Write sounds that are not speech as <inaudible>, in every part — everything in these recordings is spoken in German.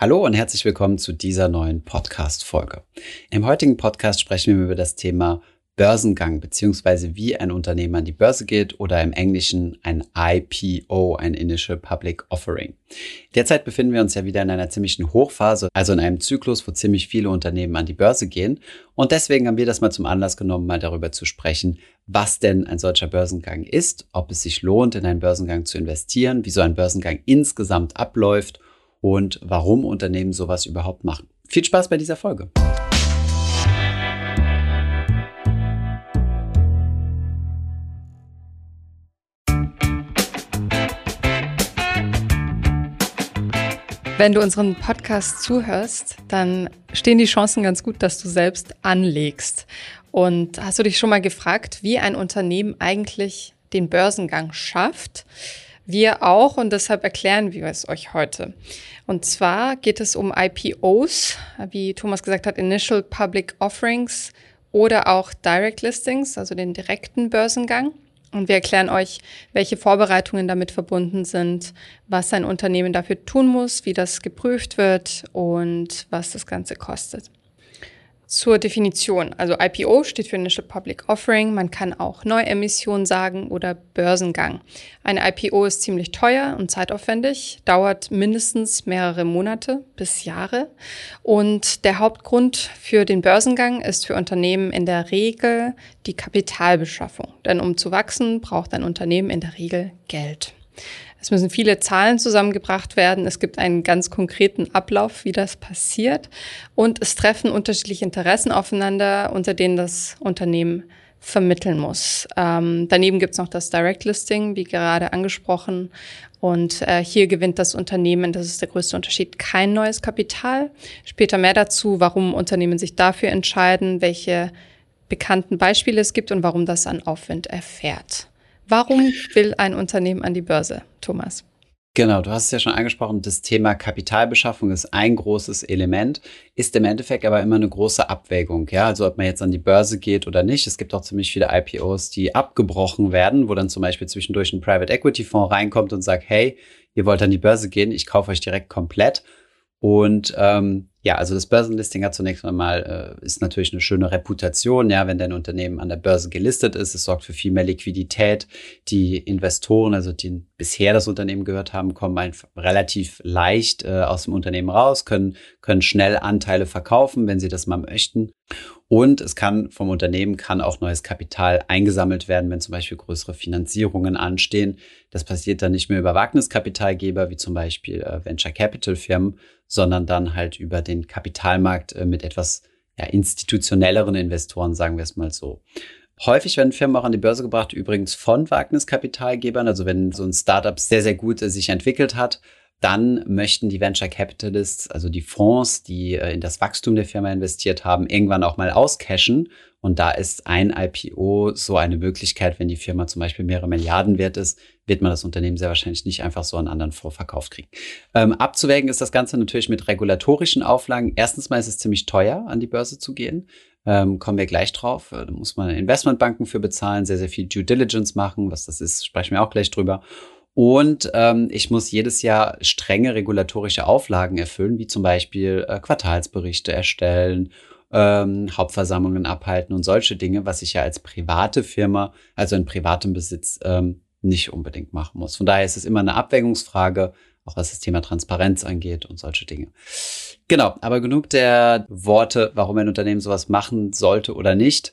Hallo und herzlich willkommen zu dieser neuen Podcast-Folge. Im heutigen Podcast sprechen wir über das Thema Börsengang beziehungsweise wie ein Unternehmen an die Börse geht oder im Englischen ein IPO, ein Initial Public Offering. Derzeit befinden wir uns ja wieder in einer ziemlichen Hochphase, also in einem Zyklus, wo ziemlich viele Unternehmen an die Börse gehen. Und deswegen haben wir das mal zum Anlass genommen, mal darüber zu sprechen, was denn ein solcher Börsengang ist, ob es sich lohnt, in einen Börsengang zu investieren, wie so ein Börsengang insgesamt abläuft und warum Unternehmen sowas überhaupt machen. Viel Spaß bei dieser Folge. Wenn du unseren Podcast zuhörst, dann stehen die Chancen ganz gut, dass du selbst anlegst. Und hast du dich schon mal gefragt, wie ein Unternehmen eigentlich den Börsengang schafft? Wir auch und deshalb erklären wir es euch heute. Und zwar geht es um IPOs, wie Thomas gesagt hat, Initial Public Offerings oder auch Direct Listings, also den direkten Börsengang. Und wir erklären euch, welche Vorbereitungen damit verbunden sind, was ein Unternehmen dafür tun muss, wie das geprüft wird und was das Ganze kostet. Zur Definition. Also IPO steht für Initial Public Offering. Man kann auch Neuemission sagen oder Börsengang. Eine IPO ist ziemlich teuer und zeitaufwendig, dauert mindestens mehrere Monate bis Jahre. Und der Hauptgrund für den Börsengang ist für Unternehmen in der Regel die Kapitalbeschaffung. Denn um zu wachsen, braucht ein Unternehmen in der Regel Geld. Es müssen viele Zahlen zusammengebracht werden. Es gibt einen ganz konkreten Ablauf, wie das passiert. Und es treffen unterschiedliche Interessen aufeinander, unter denen das Unternehmen vermitteln muss. Ähm, daneben gibt es noch das Direct Listing, wie gerade angesprochen. Und äh, hier gewinnt das Unternehmen, das ist der größte Unterschied, kein neues Kapital. Später mehr dazu, warum Unternehmen sich dafür entscheiden, welche bekannten Beispiele es gibt und warum das an Aufwind erfährt. Warum will ein Unternehmen an die Börse, Thomas? Genau, du hast es ja schon angesprochen, das Thema Kapitalbeschaffung ist ein großes Element, ist im Endeffekt aber immer eine große Abwägung, ja, also ob man jetzt an die Börse geht oder nicht. Es gibt auch ziemlich viele IPOs, die abgebrochen werden, wo dann zum Beispiel zwischendurch ein Private Equity Fonds reinkommt und sagt, hey, ihr wollt an die Börse gehen, ich kaufe euch direkt komplett. Und ähm, ja, also das Börsenlisting hat zunächst einmal äh, ist natürlich eine schöne Reputation, ja, wenn dein Unternehmen an der Börse gelistet ist. Es sorgt für viel mehr Liquidität. Die Investoren, also die bisher das Unternehmen gehört haben, kommen relativ leicht äh, aus dem Unternehmen raus, können können schnell Anteile verkaufen, wenn sie das mal möchten. Und es kann vom Unternehmen kann auch neues Kapital eingesammelt werden, wenn zum Beispiel größere Finanzierungen anstehen. Das passiert dann nicht mehr über Wagniskapitalgeber wie zum Beispiel äh, Venture Capital Firmen, sondern dann halt über den Kapitalmarkt äh, mit etwas ja, institutionelleren Investoren, sagen wir es mal so. Häufig werden Firmen auch an die Börse gebracht, übrigens von Wagniskapitalgebern. Also wenn so ein Startup sehr, sehr gut äh, sich entwickelt hat, dann möchten die Venture Capitalists, also die Fonds, die äh, in das Wachstum der Firma investiert haben, irgendwann auch mal auscashen. Und da ist ein IPO so eine Möglichkeit, wenn die Firma zum Beispiel mehrere Milliarden wert ist, wird man das Unternehmen sehr wahrscheinlich nicht einfach so an anderen Fonds verkauft kriegen. Ähm, abzuwägen ist das Ganze natürlich mit regulatorischen Auflagen. Erstens mal ist es ziemlich teuer, an die Börse zu gehen. Ähm, kommen wir gleich drauf. Äh, da muss man Investmentbanken für bezahlen, sehr, sehr viel Due Diligence machen. Was das ist, sprechen wir auch gleich drüber. Und ähm, ich muss jedes Jahr strenge regulatorische Auflagen erfüllen, wie zum Beispiel äh, Quartalsberichte erstellen, ähm, Hauptversammlungen abhalten und solche Dinge, was ich ja als private Firma, also in privatem Besitz, ähm, nicht unbedingt machen muss. Von daher ist es immer eine Abwägungsfrage, auch was das Thema Transparenz angeht und solche Dinge. Genau, aber genug der Worte, warum ein Unternehmen sowas machen sollte oder nicht.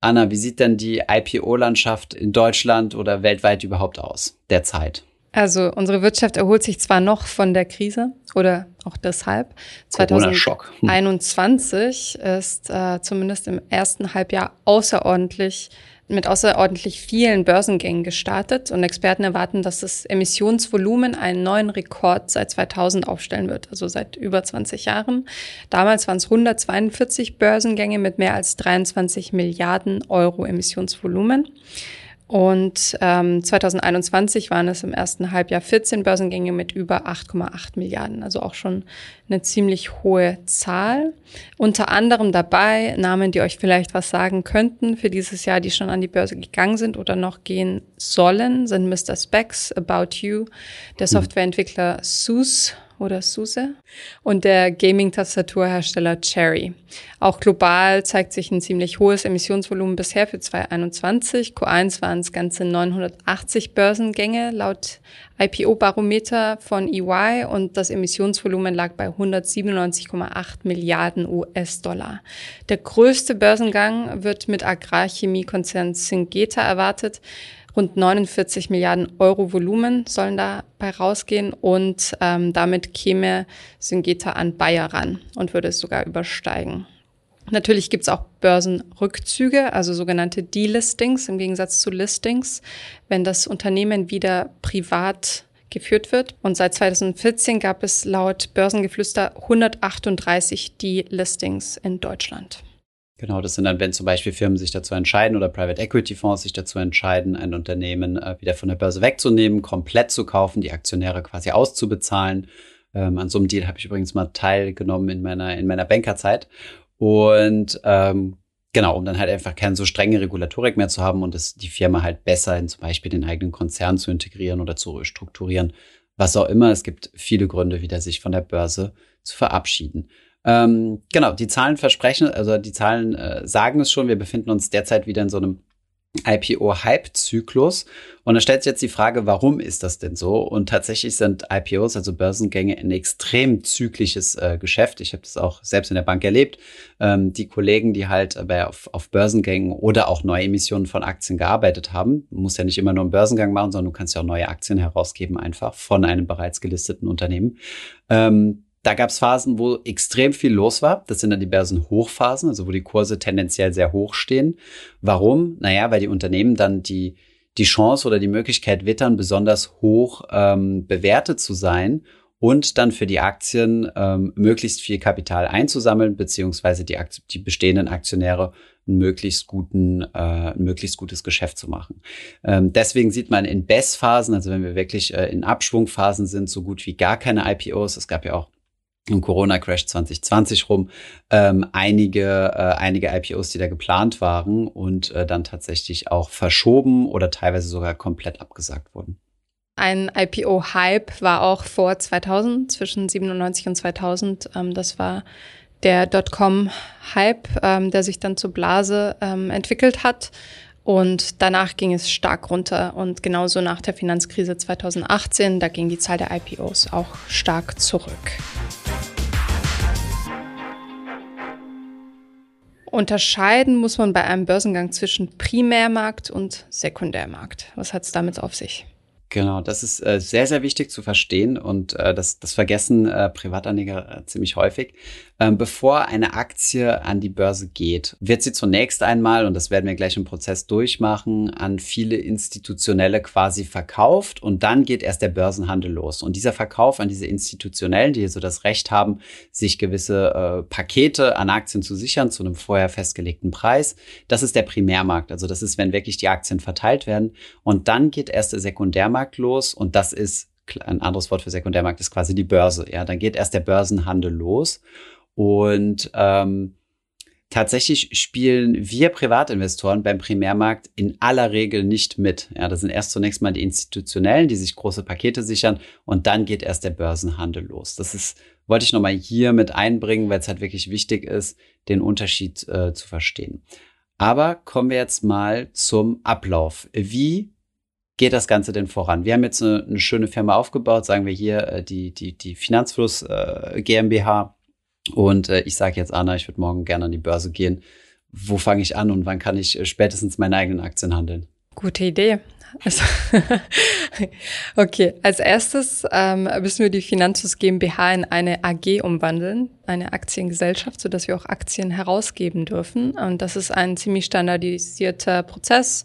Anna, wie sieht denn die IPO-Landschaft in Deutschland oder weltweit überhaupt aus derzeit? Also unsere Wirtschaft erholt sich zwar noch von der Krise oder auch deshalb. 2021 hm. ist äh, zumindest im ersten Halbjahr außerordentlich mit außerordentlich vielen Börsengängen gestartet und Experten erwarten, dass das Emissionsvolumen einen neuen Rekord seit 2000 aufstellen wird, also seit über 20 Jahren. Damals waren es 142 Börsengänge mit mehr als 23 Milliarden Euro Emissionsvolumen. Und ähm, 2021 waren es im ersten Halbjahr 14 Börsengänge mit über 8,8 Milliarden, also auch schon eine ziemlich hohe Zahl. Unter anderem dabei Namen, die euch vielleicht was sagen könnten für dieses Jahr, die schon an die Börse gegangen sind oder noch gehen sollen, sind Mr. Specs, About You, der hm. Softwareentwickler SUSE oder SUSE und der Gaming-Tastaturhersteller Cherry. Auch global zeigt sich ein ziemlich hohes Emissionsvolumen bisher für 2021. Q1 waren es ganze 980 Börsengänge laut IPO-Barometer von EY und das Emissionsvolumen lag bei 197,8 Milliarden US-Dollar. Der größte Börsengang wird mit Agrarchemiekonzern Syngenta erwartet. Rund 49 Milliarden Euro Volumen sollen dabei rausgehen und ähm, damit käme Syngenta an Bayer ran und würde es sogar übersteigen. Natürlich gibt's auch Börsenrückzüge, also sogenannte Delistings im Gegensatz zu Listings, wenn das Unternehmen wieder privat geführt wird. Und seit 2014 gab es laut Börsengeflüster 138 Delistings in Deutschland. Genau, das sind dann, wenn zum Beispiel Firmen sich dazu entscheiden oder Private Equity Fonds sich dazu entscheiden, ein Unternehmen äh, wieder von der Börse wegzunehmen, komplett zu kaufen, die Aktionäre quasi auszubezahlen. Ähm, an so einem Deal habe ich übrigens mal teilgenommen in meiner, in meiner Bankerzeit. Und ähm, genau, um dann halt einfach keine so strenge Regulatorik mehr zu haben und es, die Firma halt besser in zum Beispiel den eigenen Konzern zu integrieren oder zu restrukturieren. Was auch immer. Es gibt viele Gründe, wieder sich von der Börse zu verabschieden. Ähm, genau, die Zahlen versprechen, also die Zahlen äh, sagen es schon, wir befinden uns derzeit wieder in so einem IPO-Hype-Zyklus. Und da stellt sich jetzt die Frage, warum ist das denn so? Und tatsächlich sind IPOs, also Börsengänge, ein extrem zyklisches äh, Geschäft. Ich habe das auch selbst in der Bank erlebt. Ähm, die Kollegen, die halt bei, auf, auf Börsengängen oder auch Neuemissionen von Aktien gearbeitet haben, muss ja nicht immer nur einen Börsengang machen, sondern du kannst ja auch neue Aktien herausgeben, einfach von einem bereits gelisteten Unternehmen. Ähm, da gab es Phasen, wo extrem viel los war. Das sind dann die Börsenhochphasen, also wo die Kurse tendenziell sehr hoch stehen. Warum? Naja, weil die Unternehmen dann die, die Chance oder die Möglichkeit wittern, besonders hoch ähm, bewertet zu sein und dann für die Aktien ähm, möglichst viel Kapital einzusammeln, beziehungsweise die, die bestehenden Aktionäre einen möglichst guten, äh, ein möglichst gutes Geschäft zu machen. Ähm, deswegen sieht man in Best-Phasen, also wenn wir wirklich äh, in Abschwungphasen sind, so gut wie gar keine IPOs. Es gab ja auch im Corona-Crash 2020 rum ähm, einige, äh, einige IPOs, die da geplant waren und äh, dann tatsächlich auch verschoben oder teilweise sogar komplett abgesagt wurden. Ein IPO-Hype war auch vor 2000, zwischen 97 und 2000. Ähm, das war der Dotcom-Hype, ähm, der sich dann zur Blase ähm, entwickelt hat. Und danach ging es stark runter. Und genauso nach der Finanzkrise 2018, da ging die Zahl der IPOs auch stark zurück. Unterscheiden muss man bei einem Börsengang zwischen Primärmarkt und Sekundärmarkt. Was hat es damit auf sich? Genau, das ist äh, sehr, sehr wichtig zu verstehen und äh, das, das vergessen äh, Privatanleger äh, ziemlich häufig. Ähm, bevor eine Aktie an die Börse geht, wird sie zunächst einmal, und das werden wir gleich im Prozess durchmachen, an viele Institutionelle quasi verkauft und dann geht erst der Börsenhandel los. Und dieser Verkauf an diese Institutionellen, die so das Recht haben, sich gewisse äh, Pakete an Aktien zu sichern zu einem vorher festgelegten Preis, das ist der Primärmarkt. Also das ist, wenn wirklich die Aktien verteilt werden. Und dann geht erst der Sekundärmarkt los und das ist ein anderes Wort für Sekundärmarkt ist quasi die Börse. Ja, dann geht erst der Börsenhandel los und ähm, tatsächlich spielen wir Privatinvestoren beim Primärmarkt in aller Regel nicht mit. Ja, das sind erst zunächst mal die Institutionellen, die sich große Pakete sichern und dann geht erst der Börsenhandel los. Das ist, wollte ich nochmal hier mit einbringen, weil es halt wirklich wichtig ist, den Unterschied äh, zu verstehen. Aber kommen wir jetzt mal zum Ablauf. Wie geht das Ganze denn voran? Wir haben jetzt eine, eine schöne Firma aufgebaut, sagen wir hier äh, die, die, die Finanzfluss äh, GmbH. Und äh, ich sage jetzt, Anna, ich würde morgen gerne an die Börse gehen. Wo fange ich an und wann kann ich äh, spätestens meine eigenen Aktien handeln? Gute Idee. Also, <laughs> okay, als erstes ähm, müssen wir die Finanzfluss GmbH in eine AG umwandeln, eine Aktiengesellschaft, sodass wir auch Aktien herausgeben dürfen. Und das ist ein ziemlich standardisierter Prozess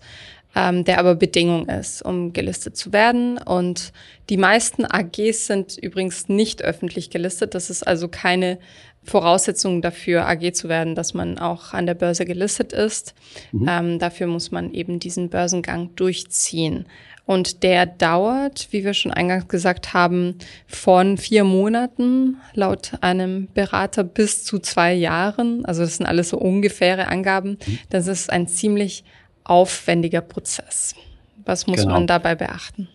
ähm, der aber Bedingung ist, um gelistet zu werden. Und die meisten AGs sind übrigens nicht öffentlich gelistet. Das ist also keine Voraussetzung dafür, AG zu werden, dass man auch an der Börse gelistet ist. Mhm. Ähm, dafür muss man eben diesen Börsengang durchziehen. Und der dauert, wie wir schon eingangs gesagt haben, von vier Monaten laut einem Berater bis zu zwei Jahren. Also das sind alles so ungefähre Angaben. Mhm. Das ist ein ziemlich aufwendiger Prozess. Was muss genau. man dabei beachten?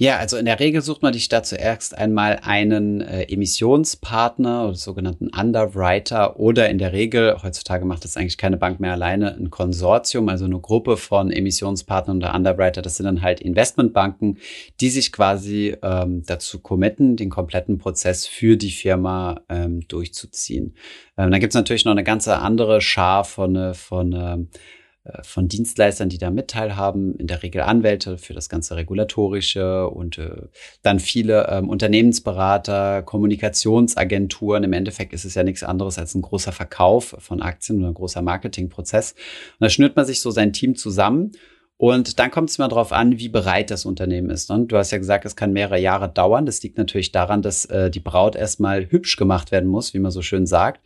Ja, also in der Regel sucht man sich da zuerst einmal einen äh, Emissionspartner oder sogenannten Underwriter oder in der Regel, heutzutage macht das eigentlich keine Bank mehr alleine, ein Konsortium, also eine Gruppe von Emissionspartnern oder Underwriter. Das sind dann halt Investmentbanken, die sich quasi ähm, dazu committen, den kompletten Prozess für die Firma ähm, durchzuziehen. Ähm, dann gibt's natürlich noch eine ganze andere Schar von, äh, von ähm, äh, von Dienstleistern, die da mitteilhaben, in der Regel Anwälte für das ganze Regulatorische und äh, dann viele ähm, Unternehmensberater, Kommunikationsagenturen. Im Endeffekt ist es ja nichts anderes als ein großer Verkauf von Aktien oder ein großer Marketingprozess. Und da schnürt man sich so sein Team zusammen. Und dann kommt es mal darauf an, wie bereit das Unternehmen ist. Und du hast ja gesagt, es kann mehrere Jahre dauern. Das liegt natürlich daran, dass äh, die Braut erstmal hübsch gemacht werden muss, wie man so schön sagt.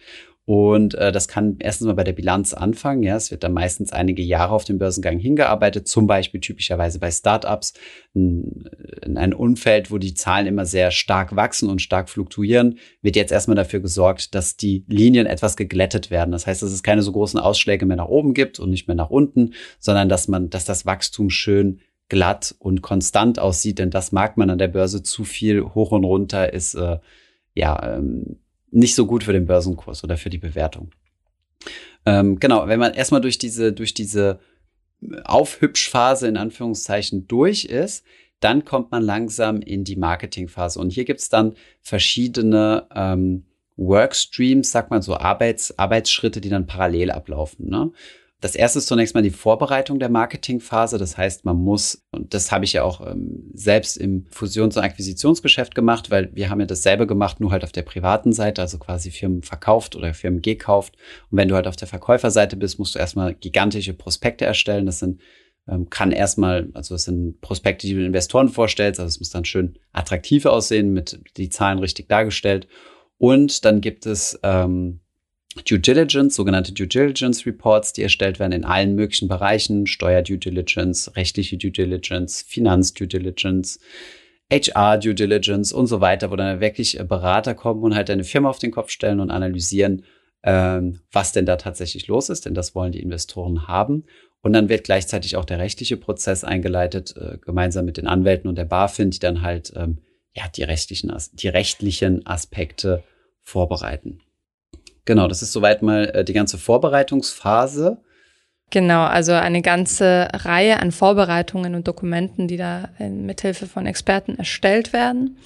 Und äh, das kann erstens mal bei der Bilanz anfangen. Ja, es wird dann meistens einige Jahre auf dem Börsengang hingearbeitet, zum Beispiel typischerweise bei Startups in, in ein Umfeld, wo die Zahlen immer sehr stark wachsen und stark fluktuieren, wird jetzt erstmal dafür gesorgt, dass die Linien etwas geglättet werden. Das heißt, dass es keine so großen Ausschläge mehr nach oben gibt und nicht mehr nach unten, sondern dass man, dass das Wachstum schön glatt und konstant aussieht, denn das mag man an der Börse zu viel hoch und runter ist äh, ja ähm, nicht so gut für den Börsenkurs oder für die Bewertung. Ähm, genau, wenn man erstmal durch diese, durch diese Aufhübschphase in Anführungszeichen durch ist, dann kommt man langsam in die Marketingphase. Und hier gibt's dann verschiedene ähm, Workstreams, sagt man so, Arbeits, Arbeitsschritte, die dann parallel ablaufen. Ne? Das erste ist zunächst mal die Vorbereitung der Marketingphase. Das heißt, man muss, und das habe ich ja auch ähm, selbst im Fusions- und Akquisitionsgeschäft gemacht, weil wir haben ja dasselbe gemacht, nur halt auf der privaten Seite, also quasi Firmen verkauft oder Firmen gekauft. Und wenn du halt auf der Verkäuferseite bist, musst du erstmal gigantische Prospekte erstellen. Das sind ähm, kann erstmal, also es sind Prospekte, die du Investoren vorstellst, also es muss dann schön attraktiv aussehen, mit die Zahlen richtig dargestellt. Und dann gibt es ähm, Due Diligence, sogenannte Due Diligence Reports, die erstellt werden in allen möglichen Bereichen, Steuer Due Diligence, rechtliche Due Diligence, Finanz Due Diligence, HR Due Diligence und so weiter, wo dann wirklich Berater kommen und halt eine Firma auf den Kopf stellen und analysieren, ähm, was denn da tatsächlich los ist, denn das wollen die Investoren haben. Und dann wird gleichzeitig auch der rechtliche Prozess eingeleitet, äh, gemeinsam mit den Anwälten und der BaFin, die dann halt ähm, ja die rechtlichen, die rechtlichen Aspekte vorbereiten. Genau, das ist soweit mal äh, die ganze Vorbereitungsphase. Genau, also eine ganze Reihe an Vorbereitungen und Dokumenten, die da mithilfe von Experten erstellt werden.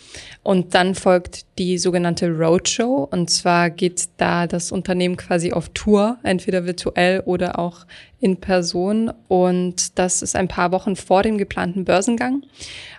Und dann folgt die sogenannte Roadshow. Und zwar geht da das Unternehmen quasi auf Tour, entweder virtuell oder auch in Person. Und das ist ein paar Wochen vor dem geplanten Börsengang.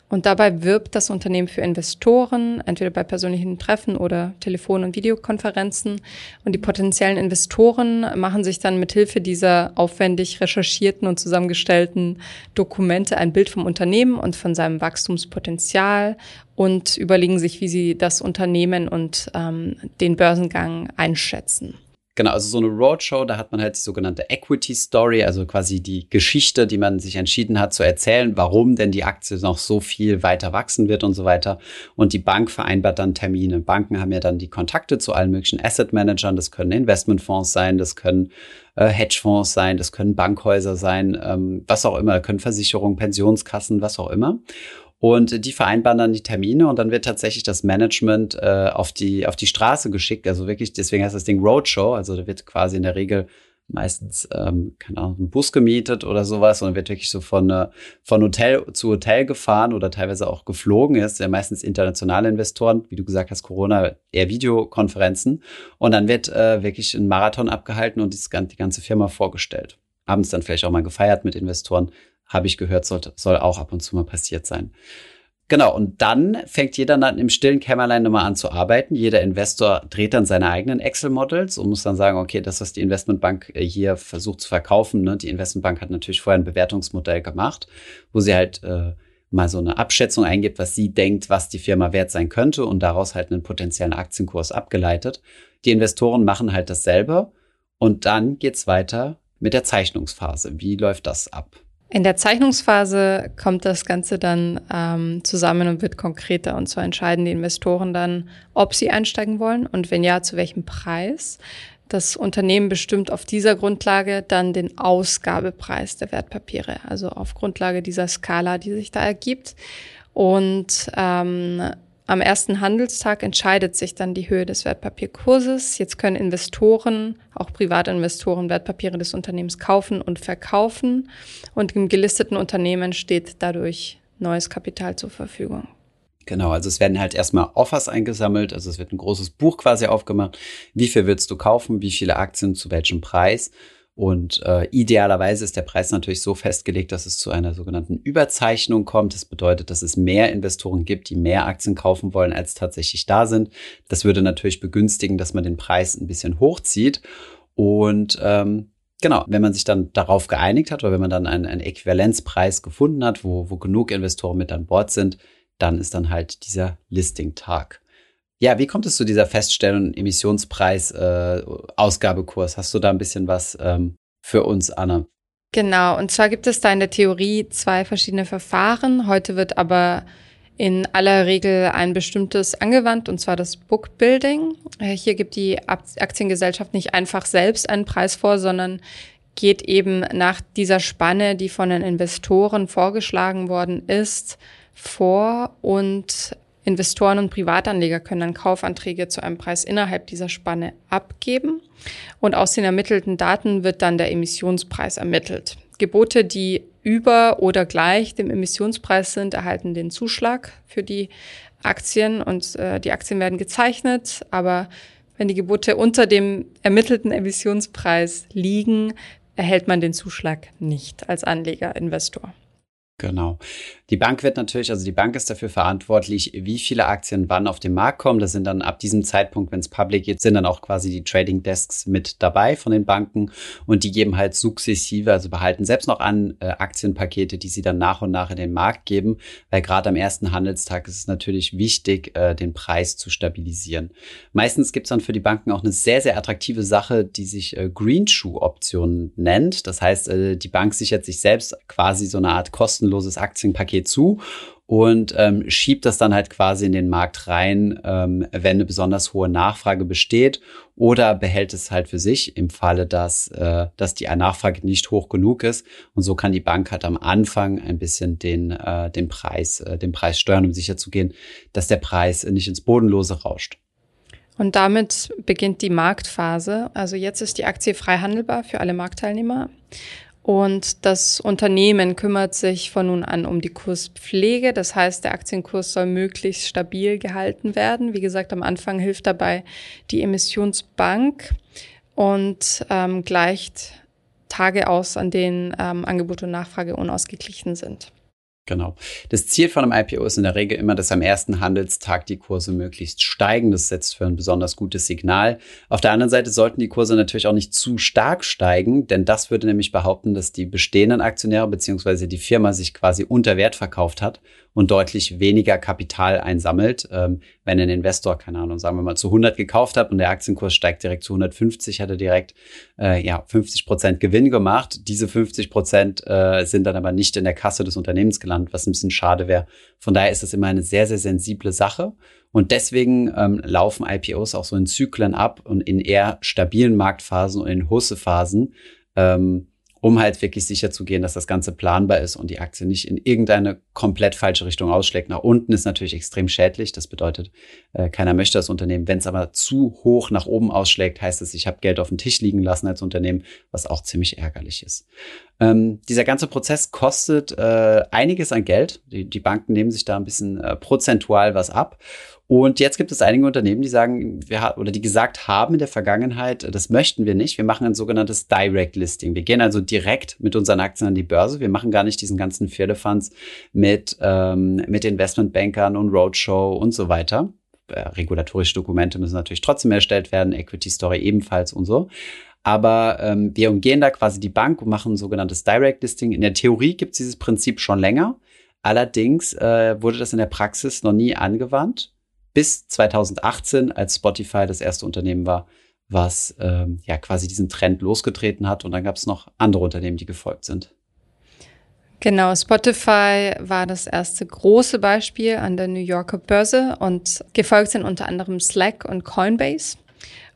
Und dabei wirbt das Unternehmen für Investoren, entweder bei persönlichen Treffen oder Telefon- und Videokonferenzen. Und die potenziellen Investoren machen sich dann mit Hilfe dieser aufwendig recherchierten und zusammengestellten Dokumente ein Bild vom Unternehmen und von seinem Wachstumspotenzial und überlegen sich, wie sie das Unternehmen und ähm, den Börsengang einschätzen. Genau, also so eine Roadshow, da hat man halt die sogenannte Equity Story, also quasi die Geschichte, die man sich entschieden hat zu erzählen, warum denn die Aktie noch so viel weiter wachsen wird und so weiter. Und die Bank vereinbart dann Termine. Banken haben ja dann die Kontakte zu allen möglichen Asset Managern. Das können Investmentfonds sein, das können äh, Hedgefonds sein, das können Bankhäuser sein, ähm, was auch immer, können Versicherungen, Pensionskassen, was auch immer. Und die vereinbaren dann die Termine und dann wird tatsächlich das Management äh, auf, die, auf die Straße geschickt. Also wirklich, deswegen heißt das Ding Roadshow. Also da wird quasi in der Regel meistens, ähm, keine Ahnung, ein Bus gemietet oder sowas und wird wirklich so von, äh, von Hotel zu Hotel gefahren oder teilweise auch geflogen. ist ja meistens internationale Investoren, wie du gesagt hast, Corona, eher Videokonferenzen. Und dann wird äh, wirklich ein Marathon abgehalten und die ganze Firma vorgestellt. Abends dann vielleicht auch mal gefeiert mit Investoren habe ich gehört, soll, soll auch ab und zu mal passiert sein. Genau, und dann fängt jeder dann im stillen Kämmerlein nochmal an zu arbeiten. Jeder Investor dreht dann seine eigenen Excel-Models und muss dann sagen, okay, das, was die Investmentbank äh, hier versucht zu verkaufen, ne, die Investmentbank hat natürlich vorher ein Bewertungsmodell gemacht, wo sie halt äh, mal so eine Abschätzung eingibt, was sie denkt, was die Firma wert sein könnte und daraus halt einen potenziellen Aktienkurs abgeleitet. Die Investoren machen halt dasselbe und dann geht's weiter mit der Zeichnungsphase. Wie läuft das ab? In der Zeichnungsphase kommt das Ganze dann ähm, zusammen und wird konkreter. Und zwar entscheiden die Investoren dann, ob sie einsteigen wollen und wenn ja, zu welchem Preis. Das Unternehmen bestimmt auf dieser Grundlage dann den Ausgabepreis der Wertpapiere, also auf Grundlage dieser Skala, die sich da ergibt. Und ähm, am ersten Handelstag entscheidet sich dann die Höhe des Wertpapierkurses. Jetzt können Investoren, auch Privatinvestoren, Wertpapiere des Unternehmens kaufen und verkaufen. Und im gelisteten Unternehmen steht dadurch neues Kapital zur Verfügung. Genau, also es werden halt erstmal Offers eingesammelt, also es wird ein großes Buch quasi aufgemacht. Wie viel willst du kaufen? Wie viele Aktien zu welchem Preis? Und äh, idealerweise ist der Preis natürlich so festgelegt, dass es zu einer sogenannten Überzeichnung kommt. Das bedeutet, dass es mehr Investoren gibt, die mehr Aktien kaufen wollen, als tatsächlich da sind. Das würde natürlich begünstigen, dass man den Preis ein bisschen hochzieht. Und ähm, genau, wenn man sich dann darauf geeinigt hat oder wenn man dann einen, einen Äquivalenzpreis gefunden hat, wo, wo genug Investoren mit an Bord sind, dann ist dann halt dieser Listing-Tag. Ja, wie kommt es zu dieser Feststellung Emissionspreis äh? Hast du da ein bisschen was ähm, für uns, Anna? Genau, und zwar gibt es da in der Theorie zwei verschiedene Verfahren. Heute wird aber in aller Regel ein bestimmtes angewandt, und zwar das Bookbuilding. Äh, hier gibt die Aktiengesellschaft nicht einfach selbst einen Preis vor, sondern geht eben nach dieser Spanne, die von den Investoren vorgeschlagen worden ist, vor und Investoren und Privatanleger können dann Kaufanträge zu einem Preis innerhalb dieser Spanne abgeben und aus den ermittelten Daten wird dann der Emissionspreis ermittelt. Gebote, die über oder gleich dem Emissionspreis sind, erhalten den Zuschlag für die Aktien und äh, die Aktien werden gezeichnet, aber wenn die Gebote unter dem ermittelten Emissionspreis liegen, erhält man den Zuschlag nicht als Anleger, Investor. Genau. Die Bank wird natürlich, also die Bank ist dafür verantwortlich, wie viele Aktien wann auf den Markt kommen. Das sind dann ab diesem Zeitpunkt, wenn es public geht, sind dann auch quasi die Trading Desks mit dabei von den Banken und die geben halt sukzessive, also behalten selbst noch an äh, Aktienpakete, die sie dann nach und nach in den Markt geben, weil gerade am ersten Handelstag ist es natürlich wichtig, äh, den Preis zu stabilisieren. Meistens gibt es dann für die Banken auch eine sehr, sehr attraktive Sache, die sich äh, Green Shoe Option nennt. Das heißt, äh, die Bank sichert sich selbst quasi so eine Art kostenloses Aktienpaket Paket zu und ähm, schiebt das dann halt quasi in den Markt rein, ähm, wenn eine besonders hohe Nachfrage besteht oder behält es halt für sich im Falle, dass, äh, dass die Nachfrage nicht hoch genug ist. Und so kann die Bank halt am Anfang ein bisschen den, äh, den, Preis, äh, den Preis steuern, um sicherzugehen, dass der Preis nicht ins Bodenlose rauscht. Und damit beginnt die Marktphase. Also jetzt ist die Aktie frei handelbar für alle Marktteilnehmer. Und das Unternehmen kümmert sich von nun an um die Kurspflege. Das heißt, der Aktienkurs soll möglichst stabil gehalten werden. Wie gesagt, am Anfang hilft dabei die Emissionsbank und ähm, gleicht Tage aus, an denen ähm, Angebot und Nachfrage unausgeglichen sind. Genau. Das Ziel von einem IPO ist in der Regel immer, dass am ersten Handelstag die Kurse möglichst steigen. Das setzt für ein besonders gutes Signal. Auf der anderen Seite sollten die Kurse natürlich auch nicht zu stark steigen, denn das würde nämlich behaupten, dass die bestehenden Aktionäre bzw. die Firma sich quasi unter Wert verkauft hat und deutlich weniger Kapital einsammelt. Ähm, wenn ein Investor, keine Ahnung, sagen wir mal zu 100 gekauft hat und der Aktienkurs steigt direkt zu 150, hat er direkt äh, ja 50 Prozent Gewinn gemacht. Diese 50 Prozent äh, sind dann aber nicht in der Kasse des Unternehmens gelandet, was ein bisschen schade wäre. Von daher ist das immer eine sehr, sehr sensible Sache. Und deswegen ähm, laufen IPOs auch so in Zyklen ab und in eher stabilen Marktphasen und in Hussephasen. Ähm, um halt wirklich sicher zu gehen, dass das Ganze planbar ist und die Aktie nicht in irgendeine komplett falsche Richtung ausschlägt. Nach unten ist natürlich extrem schädlich. Das bedeutet, äh, keiner möchte das Unternehmen. Wenn es aber zu hoch nach oben ausschlägt, heißt es, ich habe Geld auf dem Tisch liegen lassen als Unternehmen, was auch ziemlich ärgerlich ist. Ähm, dieser ganze Prozess kostet äh, einiges an Geld. Die, die Banken nehmen sich da ein bisschen äh, prozentual was ab. Und jetzt gibt es einige Unternehmen, die sagen, wir oder die gesagt haben in der Vergangenheit, das möchten wir nicht. Wir machen ein sogenanntes Direct Listing. Wir gehen also direkt mit unseren Aktien an die Börse. Wir machen gar nicht diesen ganzen Firlefanz mit, ähm, mit Investmentbankern und Roadshow und so weiter. Äh, regulatorische Dokumente müssen natürlich trotzdem erstellt werden, Equity Story ebenfalls und so. Aber ähm, wir umgehen da quasi die Bank und machen ein sogenanntes Direct Listing. In der Theorie gibt es dieses Prinzip schon länger. Allerdings äh, wurde das in der Praxis noch nie angewandt bis 2018, als Spotify das erste Unternehmen war, was ähm, ja quasi diesen Trend losgetreten hat. Und dann gab es noch andere Unternehmen, die gefolgt sind. Genau, Spotify war das erste große Beispiel an der New Yorker Börse und gefolgt sind unter anderem Slack und Coinbase.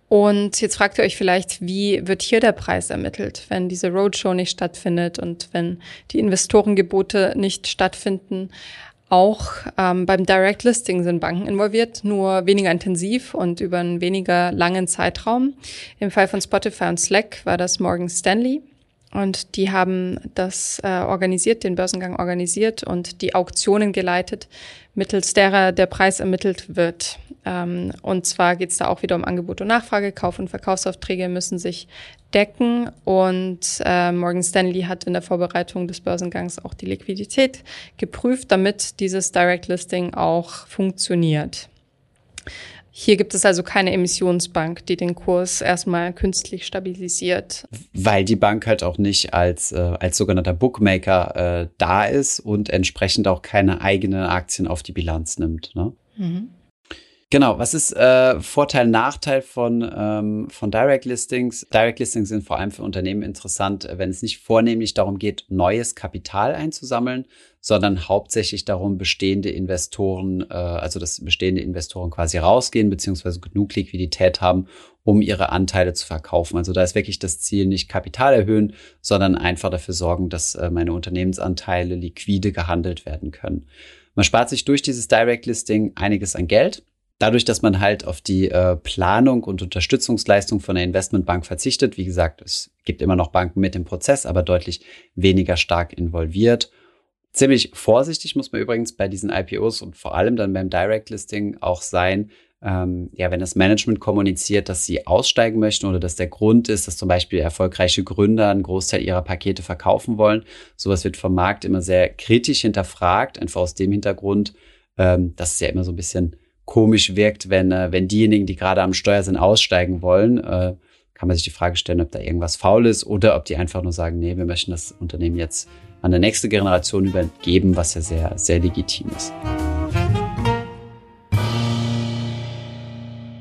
Und jetzt fragt ihr euch vielleicht, wie wird hier der Preis ermittelt, wenn diese Roadshow nicht stattfindet und wenn die Investorengebote nicht stattfinden? Auch ähm, beim Direct Listing sind Banken involviert, nur weniger intensiv und über einen weniger langen Zeitraum. Im Fall von Spotify und Slack war das Morgan Stanley. Und die haben das äh, organisiert, den Börsengang organisiert und die Auktionen geleitet, mittels derer der Preis ermittelt wird. Ähm, und zwar geht es da auch wieder um Angebot und Nachfrage. Kauf- und Verkaufsaufträge müssen sich decken. Und äh, Morgan Stanley hat in der Vorbereitung des Börsengangs auch die Liquidität geprüft, damit dieses Direct Listing auch funktioniert. Hier gibt es also keine Emissionsbank, die den Kurs erstmal künstlich stabilisiert. Weil die Bank halt auch nicht als, äh, als sogenannter Bookmaker äh, da ist und entsprechend auch keine eigenen Aktien auf die Bilanz nimmt. Ne? Mhm. Genau, was ist äh, Vorteil, Nachteil von, ähm, von Direct Listings? Direct Listings sind vor allem für Unternehmen interessant, wenn es nicht vornehmlich darum geht, neues Kapital einzusammeln, sondern hauptsächlich darum, bestehende Investoren, äh, also dass bestehende Investoren quasi rausgehen, beziehungsweise genug Liquidität haben, um ihre Anteile zu verkaufen. Also da ist wirklich das Ziel nicht Kapital erhöhen, sondern einfach dafür sorgen, dass äh, meine Unternehmensanteile liquide gehandelt werden können. Man spart sich durch dieses Direct Listing einiges an Geld dadurch, dass man halt auf die äh, Planung und Unterstützungsleistung von der Investmentbank verzichtet, wie gesagt, es gibt immer noch Banken mit im Prozess, aber deutlich weniger stark involviert. Ziemlich vorsichtig muss man übrigens bei diesen IPOs und vor allem dann beim Direct Listing auch sein, ähm, ja, wenn das Management kommuniziert, dass sie aussteigen möchten oder dass der Grund ist, dass zum Beispiel erfolgreiche Gründer einen Großteil ihrer Pakete verkaufen wollen. Sowas wird vom Markt immer sehr kritisch hinterfragt, einfach aus dem Hintergrund, ähm, dass es ja immer so ein bisschen komisch wirkt, wenn, äh, wenn diejenigen, die gerade am Steuer sind, aussteigen wollen. Äh, kann man sich die Frage stellen, ob da irgendwas faul ist oder ob die einfach nur sagen, nee, wir möchten das Unternehmen jetzt an der nächste Generation übergeben, was ja sehr, sehr legitim ist.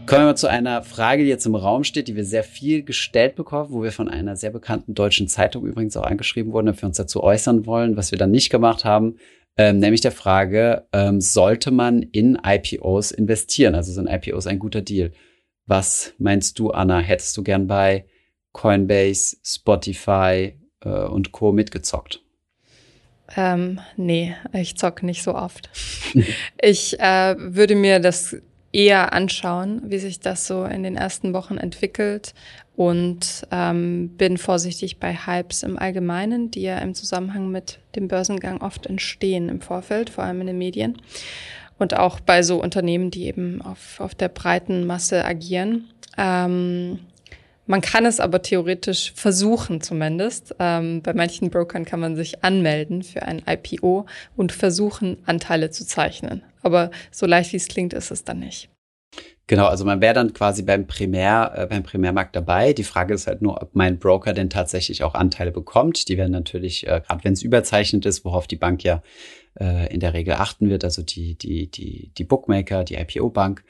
Kommen wir mal zu einer Frage, die jetzt im Raum steht, die wir sehr viel gestellt bekommen, wo wir von einer sehr bekannten deutschen Zeitung übrigens auch angeschrieben wurden, ob wir uns dazu äußern wollen, was wir dann nicht gemacht haben ähm, nämlich der Frage, ähm, sollte man in IPOs investieren? Also sind IPOs ein guter Deal? Was meinst du, Anna? Hättest du gern bei Coinbase, Spotify äh, und Co. mitgezockt? Ähm, nee, ich zocke nicht so oft. <laughs> ich äh, würde mir das eher anschauen, wie sich das so in den ersten Wochen entwickelt und ähm, bin vorsichtig bei Hypes im Allgemeinen, die ja im Zusammenhang mit dem Börsengang oft entstehen im Vorfeld, vor allem in den Medien. Und auch bei so Unternehmen, die eben auf, auf der breiten Masse agieren. Ähm, man kann es aber theoretisch versuchen zumindest. Ähm, bei manchen Brokern kann man sich anmelden für ein IPO und versuchen, Anteile zu zeichnen. Aber so leicht wie es klingt, ist es dann nicht. Genau, also man wäre dann quasi beim Primär, äh, beim Primärmarkt dabei. Die Frage ist halt nur, ob mein Broker denn tatsächlich auch Anteile bekommt. Die werden natürlich, äh, gerade wenn es überzeichnet ist, worauf die Bank ja äh, in der Regel achten wird, also die, die, die, die Bookmaker, die IPO-Bank.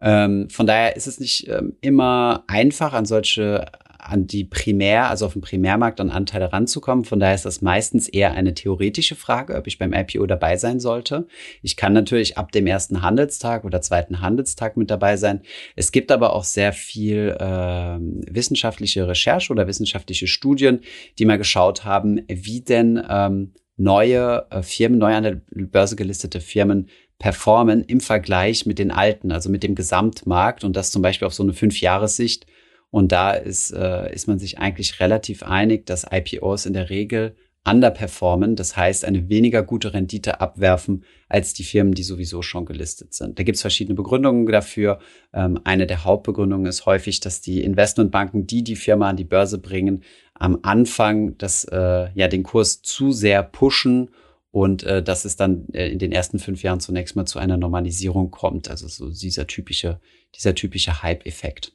Ähm, von daher ist es nicht ähm, immer einfach, an solche an die Primär, also auf dem Primärmarkt an Anteile ranzukommen. Von daher ist das meistens eher eine theoretische Frage, ob ich beim IPO dabei sein sollte. Ich kann natürlich ab dem ersten Handelstag oder zweiten Handelstag mit dabei sein. Es gibt aber auch sehr viel äh, wissenschaftliche Recherche oder wissenschaftliche Studien, die mal geschaut haben, wie denn ähm, neue äh, Firmen, neu an der Börse gelistete Firmen performen im Vergleich mit den alten, also mit dem Gesamtmarkt und das zum Beispiel auf so eine Fünfjahressicht und da ist, äh, ist man sich eigentlich relativ einig, dass IPOs in der Regel underperformen, das heißt eine weniger gute Rendite abwerfen als die Firmen, die sowieso schon gelistet sind. Da gibt es verschiedene Begründungen dafür. Ähm, eine der Hauptbegründungen ist häufig, dass die Investmentbanken, die die Firma an die Börse bringen, am Anfang das, äh, ja, den Kurs zu sehr pushen und äh, dass es dann äh, in den ersten fünf Jahren zunächst mal zu einer Normalisierung kommt. Also so dieser typische, dieser typische Hype-Effekt.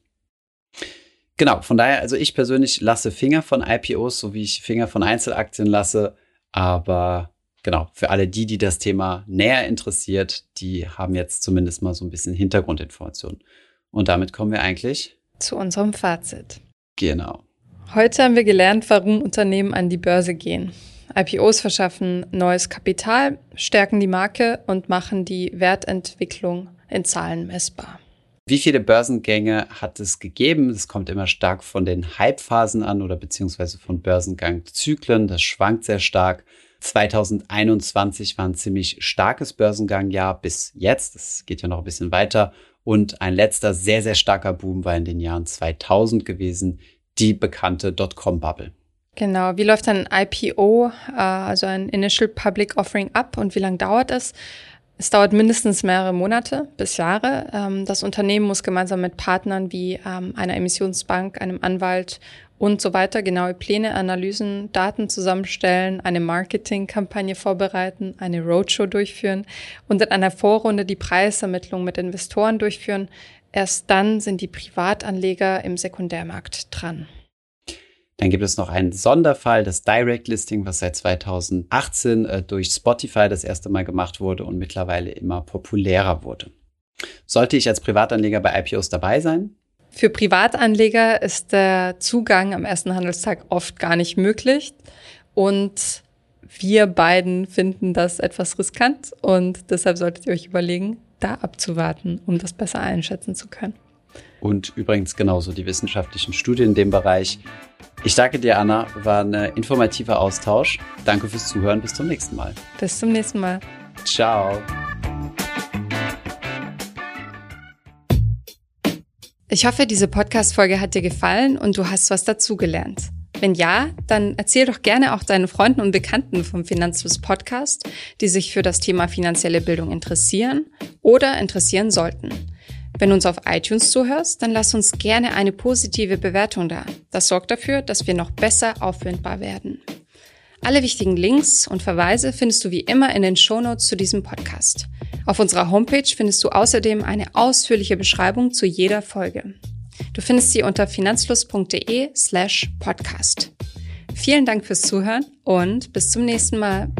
Genau, von daher, also ich persönlich lasse Finger von IPOs, so wie ich Finger von Einzelaktien lasse. Aber genau, für alle die, die das Thema näher interessiert, die haben jetzt zumindest mal so ein bisschen Hintergrundinformationen. Und damit kommen wir eigentlich zu unserem Fazit. Genau. Heute haben wir gelernt, warum Unternehmen an die Börse gehen. IPOs verschaffen neues Kapital, stärken die Marke und machen die Wertentwicklung in Zahlen messbar. Wie viele Börsengänge hat es gegeben? Das kommt immer stark von den Hypephasen an oder beziehungsweise von Börsengangzyklen. Das schwankt sehr stark. 2021 war ein ziemlich starkes Börsengangjahr bis jetzt. Das geht ja noch ein bisschen weiter. Und ein letzter sehr, sehr starker Boom war in den Jahren 2000 gewesen, die bekannte Dotcom-Bubble. Genau. Wie läuft ein IPO, äh, also ein Initial Public Offering ab und wie lange dauert es? Es dauert mindestens mehrere Monate bis Jahre. Ähm, das Unternehmen muss gemeinsam mit Partnern wie ähm, einer Emissionsbank, einem Anwalt und so weiter genaue Pläne, Analysen, Daten zusammenstellen, eine Marketingkampagne vorbereiten, eine Roadshow durchführen und in einer Vorrunde die Preisermittlung mit Investoren durchführen. Erst dann sind die Privatanleger im Sekundärmarkt dran. Dann gibt es noch einen Sonderfall, das Direct Listing, was seit 2018 äh, durch Spotify das erste Mal gemacht wurde und mittlerweile immer populärer wurde. Sollte ich als Privatanleger bei IPOs dabei sein? Für Privatanleger ist der Zugang am ersten Handelstag oft gar nicht möglich und wir beiden finden das etwas riskant und deshalb solltet ihr euch überlegen, da abzuwarten, um das besser einschätzen zu können. Und übrigens genauso die wissenschaftlichen Studien in dem Bereich. Ich danke dir, Anna. War ein informativer Austausch. Danke fürs Zuhören. Bis zum nächsten Mal. Bis zum nächsten Mal. Ciao. Ich hoffe, diese Podcast-Folge hat dir gefallen und du hast was dazugelernt. Wenn ja, dann erzähl doch gerne auch deinen Freunden und Bekannten vom Finanzfluss Podcast, die sich für das Thema finanzielle Bildung interessieren oder interessieren sollten. Wenn du uns auf iTunes zuhörst, dann lass uns gerne eine positive Bewertung da. Das sorgt dafür, dass wir noch besser auffindbar werden. Alle wichtigen Links und Verweise findest du wie immer in den Shownotes zu diesem Podcast. Auf unserer Homepage findest du außerdem eine ausführliche Beschreibung zu jeder Folge. Du findest sie unter finanzfluss.de slash podcast. Vielen Dank fürs Zuhören und bis zum nächsten Mal.